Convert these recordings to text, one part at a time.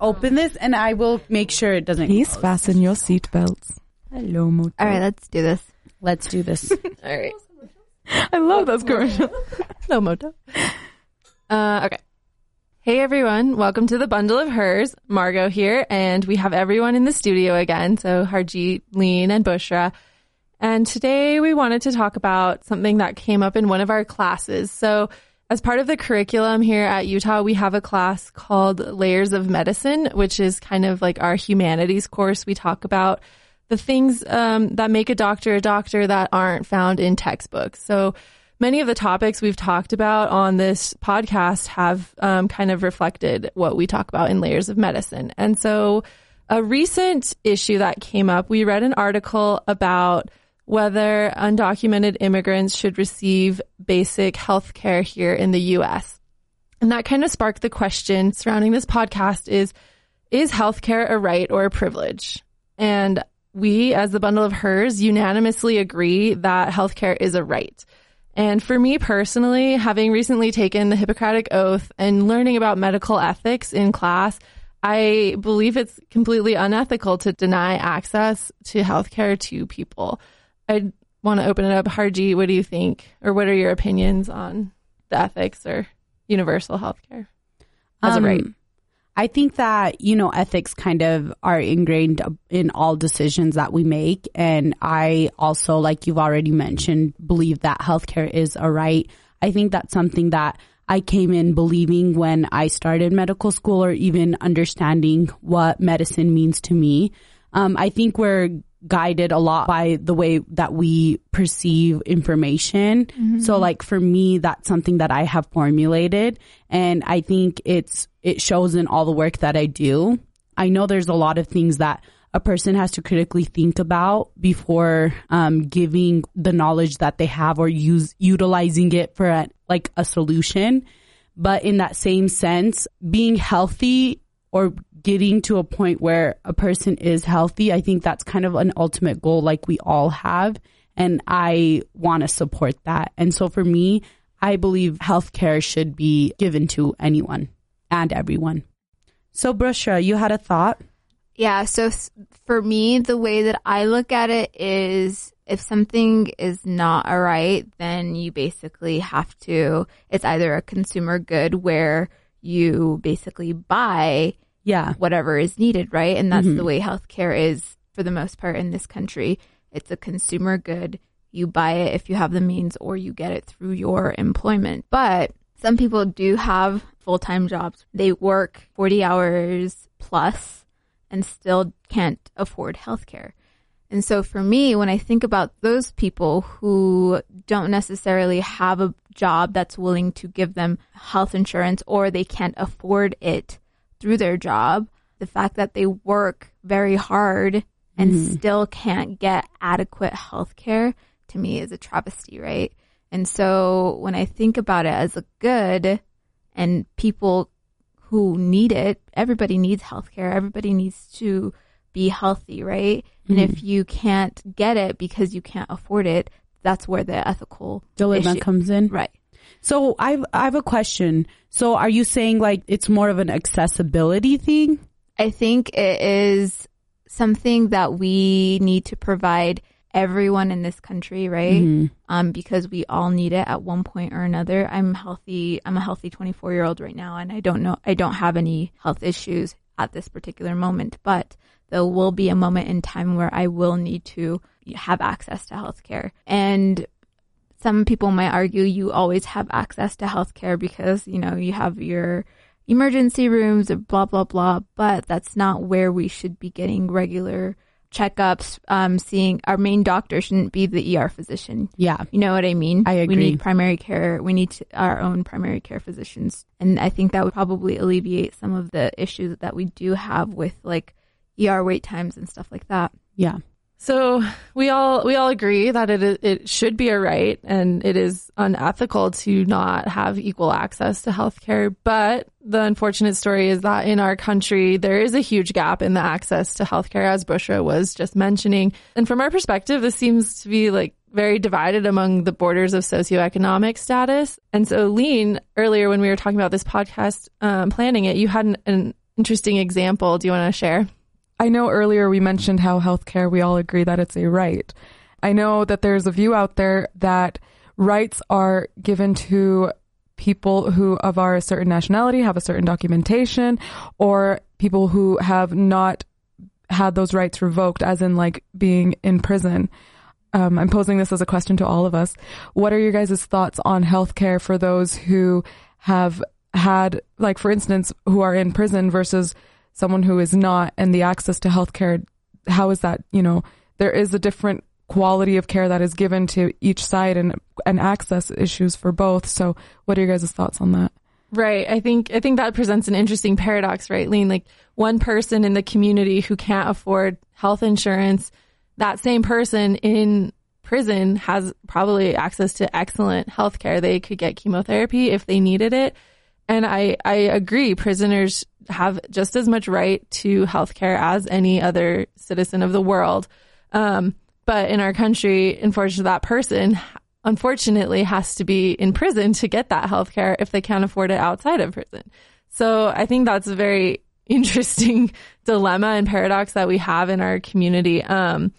open this and I will make sure it doesn't. Please close. fasten your seatbelts. Hello, Moto. All right, let's do this. Let's do this. All right. I love those commercials. No moto. Uh, okay. Hey everyone, welcome to the Bundle of Hers. Margot here, and we have everyone in the studio again. So Harjeet, Lean, and Bushra. And today we wanted to talk about something that came up in one of our classes. So as part of the curriculum here at Utah, we have a class called Layers of Medicine, which is kind of like our humanities course. We talk about the things um, that make a doctor a doctor that aren't found in textbooks. So many of the topics we've talked about on this podcast have um, kind of reflected what we talk about in layers of medicine. And so a recent issue that came up, we read an article about whether undocumented immigrants should receive basic health care here in the US. And that kind of sparked the question surrounding this podcast is, is healthcare a right or a privilege? And we, as the bundle of hers, unanimously agree that healthcare is a right. And for me personally, having recently taken the Hippocratic Oath and learning about medical ethics in class, I believe it's completely unethical to deny access to healthcare to people. I want to open it up. Harji, what do you think? Or what are your opinions on the ethics or universal healthcare as a right? Um, I think that, you know, ethics kind of are ingrained in all decisions that we make. And I also, like you've already mentioned, believe that healthcare is a right. I think that's something that I came in believing when I started medical school or even understanding what medicine means to me. Um, I think we're guided a lot by the way that we perceive information. So like for me, that's something that I have formulated and I think it's, it shows in all the work that I do. I know there's a lot of things that a person has to critically think about before um, giving the knowledge that they have or use utilizing it for a, like a solution. But in that same sense, being healthy or getting to a point where a person is healthy, I think that's kind of an ultimate goal like we all have. And I want to support that. And so for me, I believe healthcare should be given to anyone and everyone. So Bushra, you had a thought? Yeah. So for me, the way that I look at it is if something is not a right, then you basically have to, it's either a consumer good where you basically buy Yeah. whatever is needed, right? And that's the mm-hmm. way healthcare is for the most part in this country. It's a consumer good. You buy it if you have the means or you get it through your employment. But some people do have full time jobs. They work 40 hours plus and still can't afford healthcare. And so for me, when I think about those people who don't necessarily have a job that's willing to give them health insurance or they can't afford it through their job, the fact that they work very hard and mm-hmm. still can't get adequate health care to me is a travesty, right? And so when I think about it as a good and people who need it, everybody needs healthcare. Everybody needs to be healthy, right? And if mm-hmm. you can't get it because you can't afford it, that's where the ethical Dilemma issue- comes in. right. So I've, I have a question. So are you saying like it's more of an accessibility thing? I think it is something that we need to provide everyone in this country, right? Um, because we all need it at one point or another. I'm healthy. I'm a healthy 24 year old right now, and I don't know. I don't have any health issues at this particular moment, but there will be a moment in time where I will need to have access to healthcare. And some people might argue you always have access to healthcare because, you know, you have your emergency rooms or blah, blah, blah. But that's not where we should be getting regular checkups. Um, seeing our main doctor shouldn't be the ER physician. Yeah. You know what I mean? I We agree. need primary care. We need to, our own primary care physicians. And I think that would probably alleviate some of the issues that we do have with like ER wait times and stuff like that. Yeah. So we all we all agree that it it should be a right and it is unethical to not have equal access to healthcare. But the unfortunate story is that in our country there is a huge gap in the access to healthcare, as Bushra was just mentioning. And from our perspective, this seems to be like very divided among the borders of socioeconomic status. And so, Lean, earlier when we were talking about this podcast, um, planning it, you had an, an interesting example do you want to share? I know earlier we mentioned how healthcare, we all agree that it's a right. I know that there's a view out there that rights are given to people who of our certain nationality have a certain documentation or people who have not had those rights revoked as in like being in prison. Um, I'm posing this as a question to all of us. What are your guys' thoughts on healthcare for those who have had, like, for instance, who are in prison versus someone who is not and the access to healthcare? How is that, you know, there is a different quality of care that is given to each side and, and access issues for both. So what are your guys' thoughts on that? Right. I think I think that presents an interesting paradox, right, Lean? Like one person in the community who can't afford health insurance, that same person in prison has probably access to excellent health care. They could get chemotherapy if they needed it. And I, I agree, prisoners have just as much right to health care as any other citizen of the world. Um, but in our country, unfortunately, that person unfortunately has to be in prison to get that health care if they can't afford it outside of prison. So I think that's a very interesting dilemma and paradox that we have in our community. Um,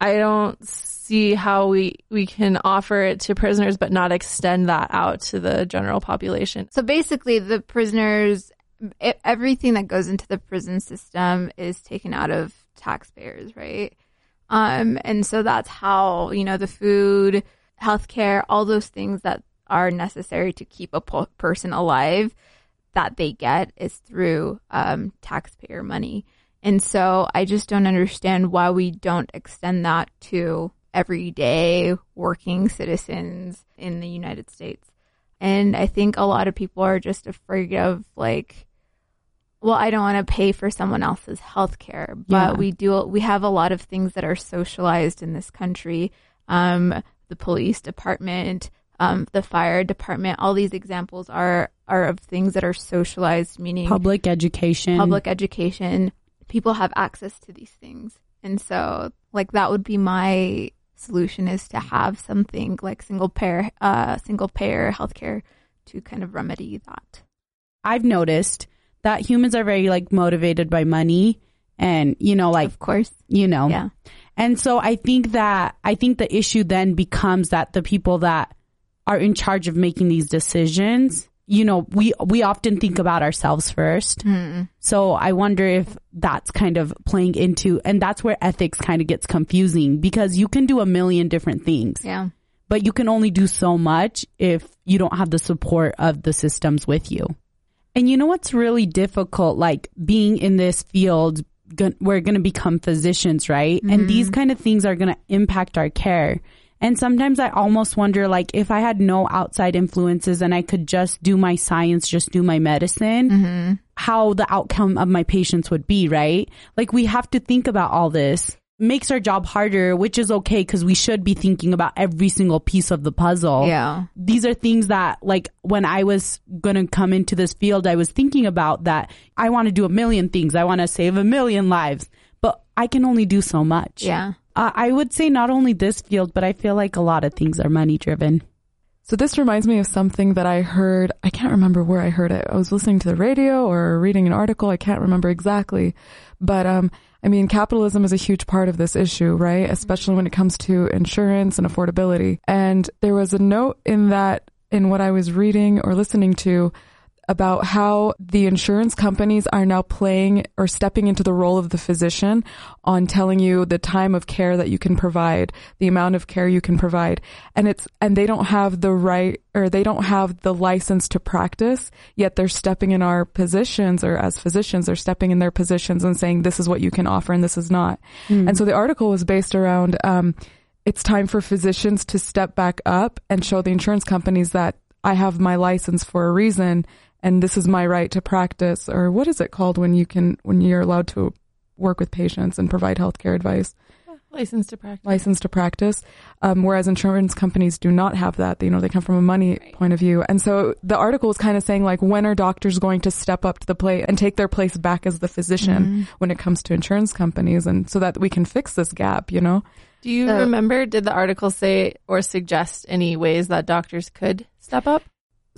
I don't see how we, we can offer it to prisoners, but not extend that out to the general population. So basically, the prisoners, everything that goes into the prison system is taken out of taxpayers, right? Um, and so that's how, you know, the food, healthcare, all those things that are necessary to keep a po- person alive that they get is through um, taxpayer money. And so I just don't understand why we don't extend that to everyday working citizens in the United States. And I think a lot of people are just afraid of like well, I don't want to pay for someone else's health care, but yeah. we do, we have a lot of things that are socialized in this country. Um, the police department, um, the fire department, all these examples are, are of things that are socialized, meaning public education, public education. People have access to these things. And so like that would be my solution is to have something like single payer, uh, single payer healthcare to kind of remedy that. I've noticed that humans are very like motivated by money and you know like of course. you know. Yeah. And so i think that i think the issue then becomes that the people that are in charge of making these decisions you know we we often think about ourselves first. Mm. so i wonder if that's kind of playing into and that's where ethics kind of gets confusing because you can do a million different things. Yeah. But you can only do so much if you don't have the support of the systems with you and you know what's really difficult? Like being in this field, we're going to become physicians, right? Mm-hmm. And these kind of things are going to impact our care. And sometimes I almost wonder, like, if I had no outside influences and I could just do my science, just do my medicine, mm-hmm. how the outcome of my patients would be, right? Like, we have to think about all this makes our job harder, which is okay because we should be thinking about every single piece of the puzzle. Yeah. These are things that, like, when I was going to come into this field, I was thinking about that I want to do a million things. I want to save a million lives, but I can only do so much. Yeah. Uh, I would say not only this field, but I feel like a lot of things are money driven. So this reminds me of something that I heard. I can't remember where I heard it. I was listening to the radio or reading an article. I can't remember exactly, but um, I mean, capitalism is a huge part of this issue, right? Especially when it comes to insurance and affordability. And there was a note in that, in what I was reading or listening to about how the insurance companies are now playing or stepping into the role of the physician on telling you the time of care that you can provide, the amount of care you can provide. And it's, and they don't have the right or they don't have the license to practice, yet they're stepping in our positions or as physicians, they're stepping in their positions and saying this is what you can offer and this is not. Mm. And so the article was based around, um, it's time for physicians to step back up and show the insurance companies that I have my license for a reason and this is my right to practice or what is it called when you can when you're allowed to work with patients and provide healthcare advice? License to practice. License to practice. Um, whereas insurance companies do not have that. You know they come from a money right. point of view. And so the article was kind of saying like when are doctors going to step up to the plate and take their place back as the physician mm-hmm. when it comes to insurance companies and so that we can fix this gap you know? Do you so, remember did the article say or suggest any ways that doctors could step up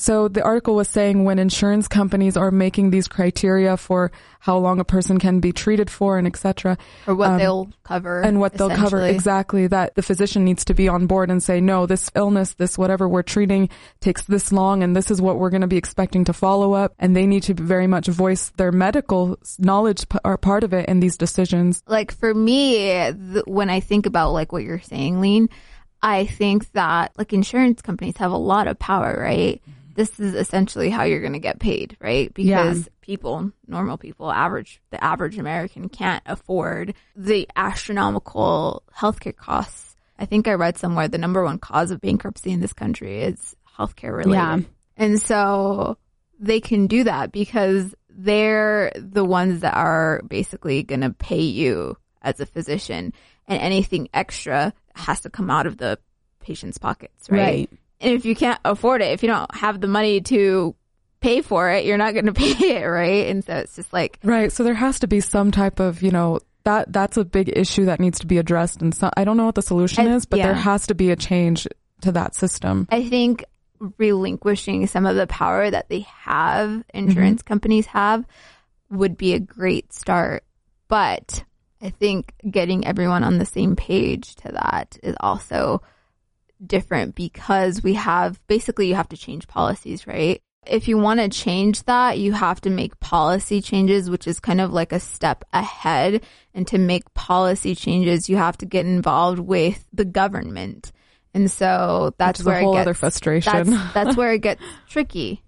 So the article was saying when insurance companies are making these criteria for how long a person can be treated for and etc. or what Um, they'll cover and what they'll cover. exactly. That the physician needs to be on board and say no this illness this whatever we're treating takes this long and this is what we're going to be expecting to follow up. And they need to very much voice their medical knowledge p- are part of it in these decisions. Like for me th- when i think about like what you're saying lean i think that like insurance companies have a lot of power right this is essentially how you're going to get paid right because people normal people average the average american can't afford the astronomical healthcare costs i think i read somewhere the number one cause of bankruptcy in this country is healthcare related Yeah. and so they can do that because they're the ones that are basically going to pay you as a physician and anything extra has to come out of the patient's pockets, right? Right. And if you can't afford it, if you don't have the money to pay for it, you're not going to pay it, right? And so it's just like, right. So there has to be some type of you know that that's a big issue that needs to be addressed. And so i don't know what the solution I- is but there has to be a change to that system. I think relinquishing some of the power that they have, insurance mm-hmm. companies have, would be a great start. But I think getting everyone on the same page to that is also different because we have basically you have to change policies, right? If you want to change that, you have to make policy changes, which is kind of like a step ahead. And to make policy changes, you have to get involved with the government. And so that's where a whole it gets, other frustration That's, that's where it gets tricky.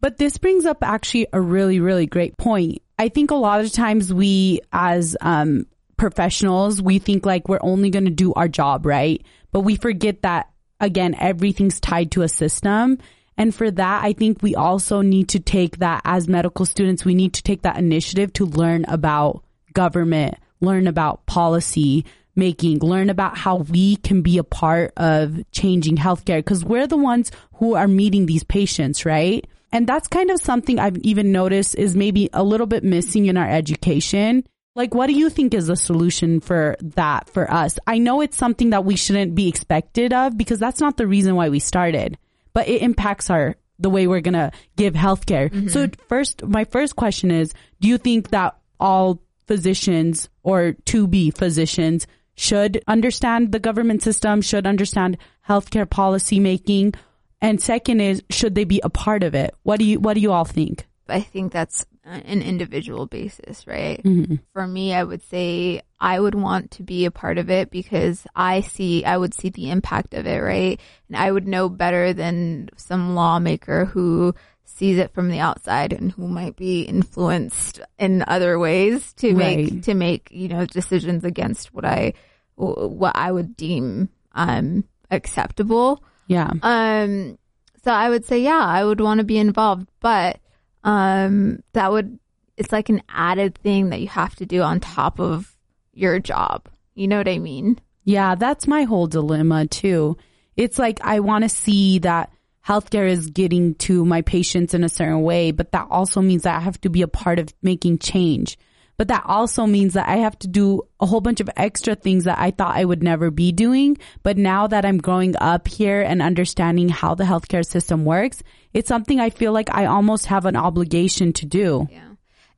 But this brings up actually a really, really great point. I think a lot of times we, as um, professionals, we think like we're only going to do our job, right? But we forget that, again, everything's tied to a system. And for that, I think we also need to take that as medical students, we need to take that initiative to learn about government, learn about policy making, learn about how we can be a part of changing healthcare because we're the ones who are meeting these patients, right? And that's kind of something I've even noticed is maybe a little bit missing in our education. Like, what do you think is the solution for that for us? I know it's something that we shouldn't be expected of because that's not the reason why we started, but it impacts our, the way we're going to give healthcare. Mm-hmm. So first, my first question is, do you think that all physicians or to be physicians should understand the government system, should understand healthcare policy making? And second is, should they be a part of it? What do you, what do you all think? I think that's an individual basis, right? Mm-hmm. For me, I would say I would want to be a part of it because I see, I would see the impact of it, right? And I would know better than some lawmaker who sees it from the outside and who might be influenced in other ways to make, to make, you know, decisions against what I, what I would deem, um, acceptable. Yeah. Um, so I would say, yeah, I would want to be involved, but um, that would it's like an added thing that you have to do on top of your job. You know what I mean? Yeah, that's my whole dilemma too. It's like I want to see that healthcare is getting to my patients in a certain way, but that also means that I have to be a part of making change. But that also means that I have to do a whole bunch of extra things that I thought I would never be doing. But now that I'm growing up here and understanding how the healthcare system works, it's something I feel like I almost have an obligation to do. Yeah.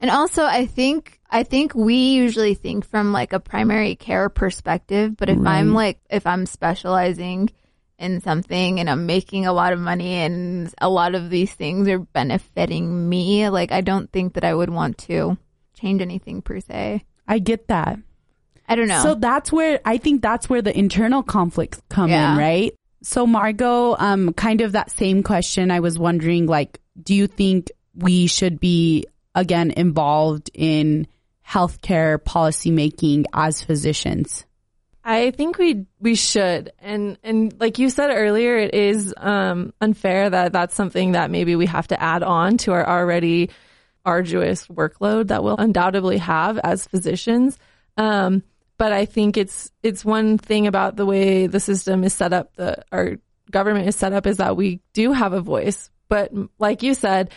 And also, I think I think we usually think from like a primary care perspective, but if I'm like if I'm specializing in something and I'm making a lot of money and a lot of these things are benefiting me, like I don't think that I would want to change anything per se. I get that. I don't know. So that's where I think that's where the internal conflicts come Yeah. in, right? So Margot, um, kind of that same question. I was wondering, like, do you think we should be again involved in healthcare policy making as physicians? I think we we should, and and like you said earlier, it is um, unfair that that's something that maybe we have to add on to our already arduous workload that we'll undoubtedly have as physicians. Um, but I think it's it's one thing about the way the system is set up, the our government is set up, is that we do have a voice. But like you said,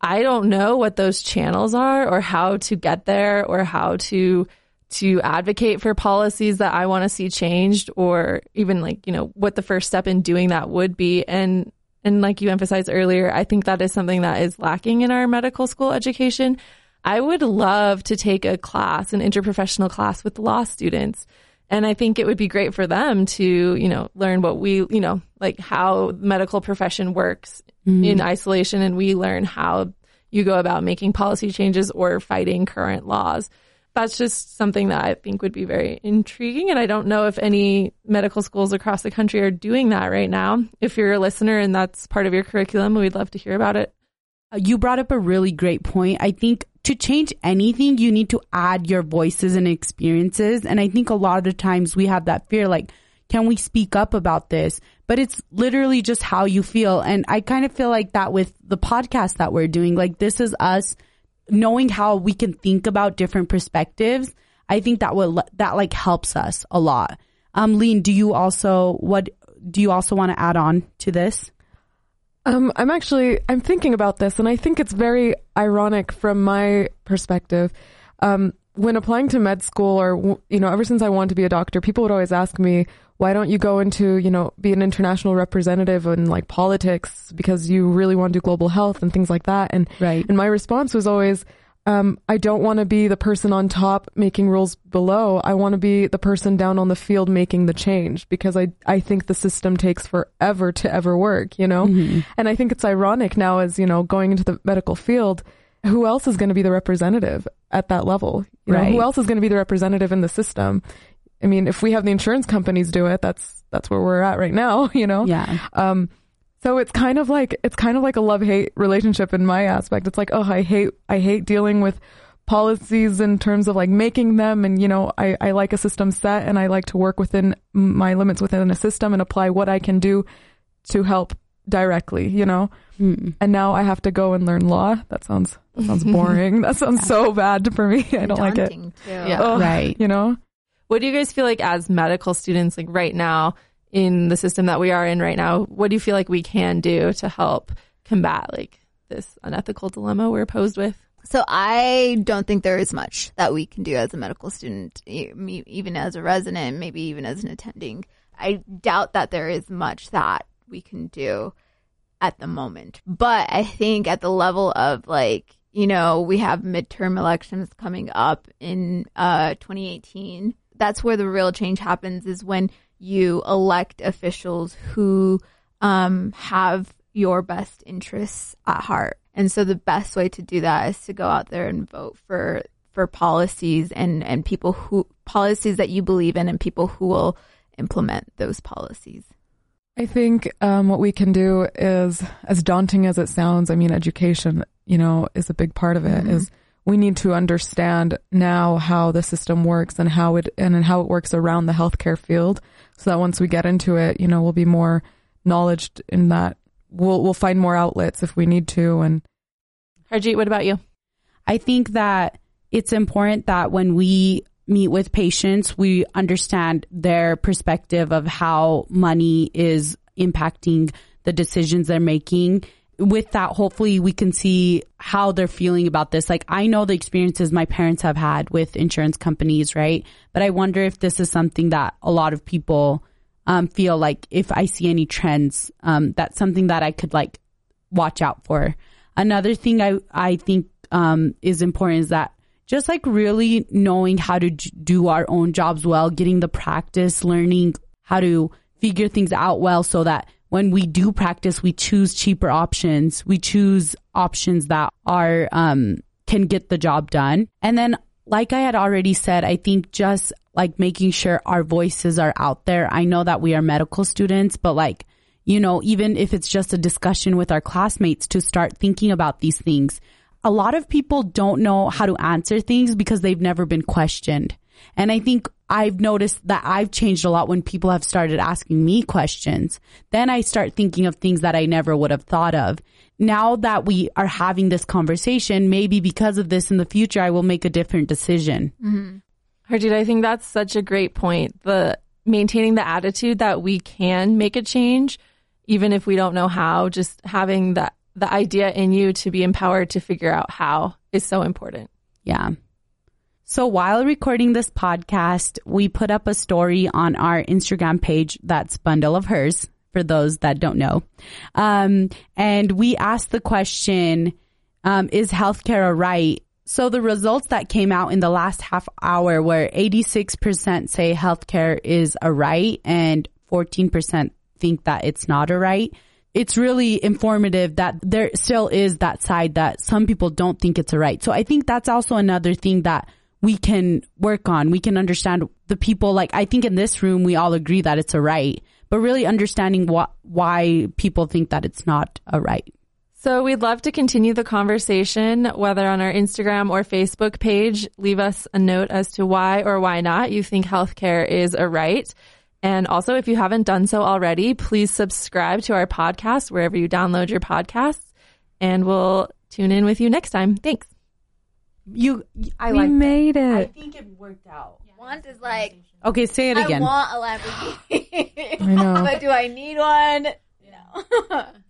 I don't know what those channels are, or how to get there, or how to to advocate for policies that I want to see changed or even like, you know, what the first step in doing that would be. And And like you emphasized earlier, I think that is something that is lacking in our medical school education. I would love to take a class, an interprofessional class with law students. And I think it would be great for them to, you know, learn what we, you know, like how medical profession works mm-hmm. in isolation and we learn how you go about making policy changes or fighting current laws. That's just something that I think would be very intriguing. And I don't know if any medical schools across the country are doing that right now. If you're a listener and that's part of your curriculum, we'd love to hear about it. Uh, You brought up a really great point. I think to change anything, you need to add your voices and experiences. And I think a lot of the times we have that fear, like, can we speak up about this? But it's literally just how you feel. And I kind of feel like that with the podcast that we're doing. Like, this is us knowing how we can think about different perspectives. I think that will, that like helps us a lot. Um, Lean, do you also, what, do you also want to add on to this? Um, I'm actually I'm thinking about this, and I think it's very ironic from my perspective. Um, when applying to med school, or you know, ever since I wanted to be a doctor, people would always ask me, "Why don't you go into you know be an international representative in like politics because you really want to do global health and things like that?" And Right. and my response was always, um, I don't want to be the person on top making rules below. I want to be the person down on the field making the change because I, I think the system takes forever to ever work, you know? And I think it's ironic now as, you know, going into the medical field, who else is going to be the representative at that level? You know, Right. who else is going to be the representative in the system? I mean, if we have the insurance companies do it, that's, that's where we're at right now, you know? Yeah. Um, so it's kind of like it's kind of like a love hate relationship in my aspect. It's like, oh, I hate I hate dealing with policies in terms of like making them and you know I, I like a system set and I like to work within my limits within a system and apply what I can do to help directly, you know. Mm. And now I have to go and learn law. That sounds that sounds boring. that sounds so bad for me. I don't like it. Too. Yeah. Ugh, Right. You know. What do you guys feel like as medical students, like right now in the system that we are in right now? What do you feel like we can do to help combat like this unethical dilemma we're posed with? So I don't think there is much that we can do as a medical student, e- even as a resident, maybe even as an attending. I doubt that there is much that we can do at the moment. But I think at the level of like, you know, we have midterm elections coming up in uh 2018. That's where the real change happens is when you elect officials who um have your best interests at heart. And so the best way to do that is to go out there and vote for for policies and and people who policies that you believe in and people who will implement those policies. I think um, what we can do is, as daunting as it sounds, I mean, education, you know, is a big part of it. Is we need to understand now how the system works and how it and how it works around the healthcare field, so that once we get into it, you know, we'll be more knowledged in that. We'll we'll find more outlets if we need to, and Harjeet, what about you? I think that it's important that when we meet with patients, we understand their perspective of how money is impacting the decisions they're making. With that, hopefully we can see how they're feeling about this. Like I know the experiences my parents have had with insurance companies, right? But I wonder if this is something that a lot of people um, feel like if I see any trends, um, that's something that I could like watch out for. Another thing I, I think um, is important is that just like really knowing how to do our own jobs well, getting the practice, learning how to figure things out well so that when we do practice, we choose cheaper options. We choose options that are, um, can get the job done. And then, like I had already said, I think just like making sure our voices are out there. I know that we are medical students, but like, you know, even if it's just a discussion with our classmates to start thinking about these things. A lot of people don't know how to answer things because they've never been questioned. And I think I've noticed that I've changed a lot when people have started asking me questions. Then I start thinking of things that I never would have thought of. Now that we are having this conversation, maybe because of this in the future, I will make a different decision. Mm-hmm. Harjeet, I think that's such a great point. The maintaining the attitude that we can make a change, even if we don't know how, just having the, the idea in you to be empowered to figure out how is so important. Yeah. So while recording this podcast, we put up a story on our Instagram page that's Bundle of Hers. for those that don't know. Um, and we asked the question, um, is healthcare a right? So the results that came out in the last half hour were 86% say healthcare is a right and 14% think that it's not a right. It's really informative that there still is that side that some people don't think it's a right. So I think that's also another thing that we can work on. We can understand the people like I think in this room we all agree that it's a right, but really understanding what why people think that it's not a right. So we'd love to continue the conversation, whether on our Instagram or Facebook page. Leave us a note as to why or why not you think healthcare is a right. And also, if you haven't done so already, please subscribe to our podcast wherever you download your podcasts, and we'll tune in with you next time. Thanks. You, I we like. made I it. I think it worked out. Want is like Okay, say it again. I want a Lamborghini, I know. but do I need one? No.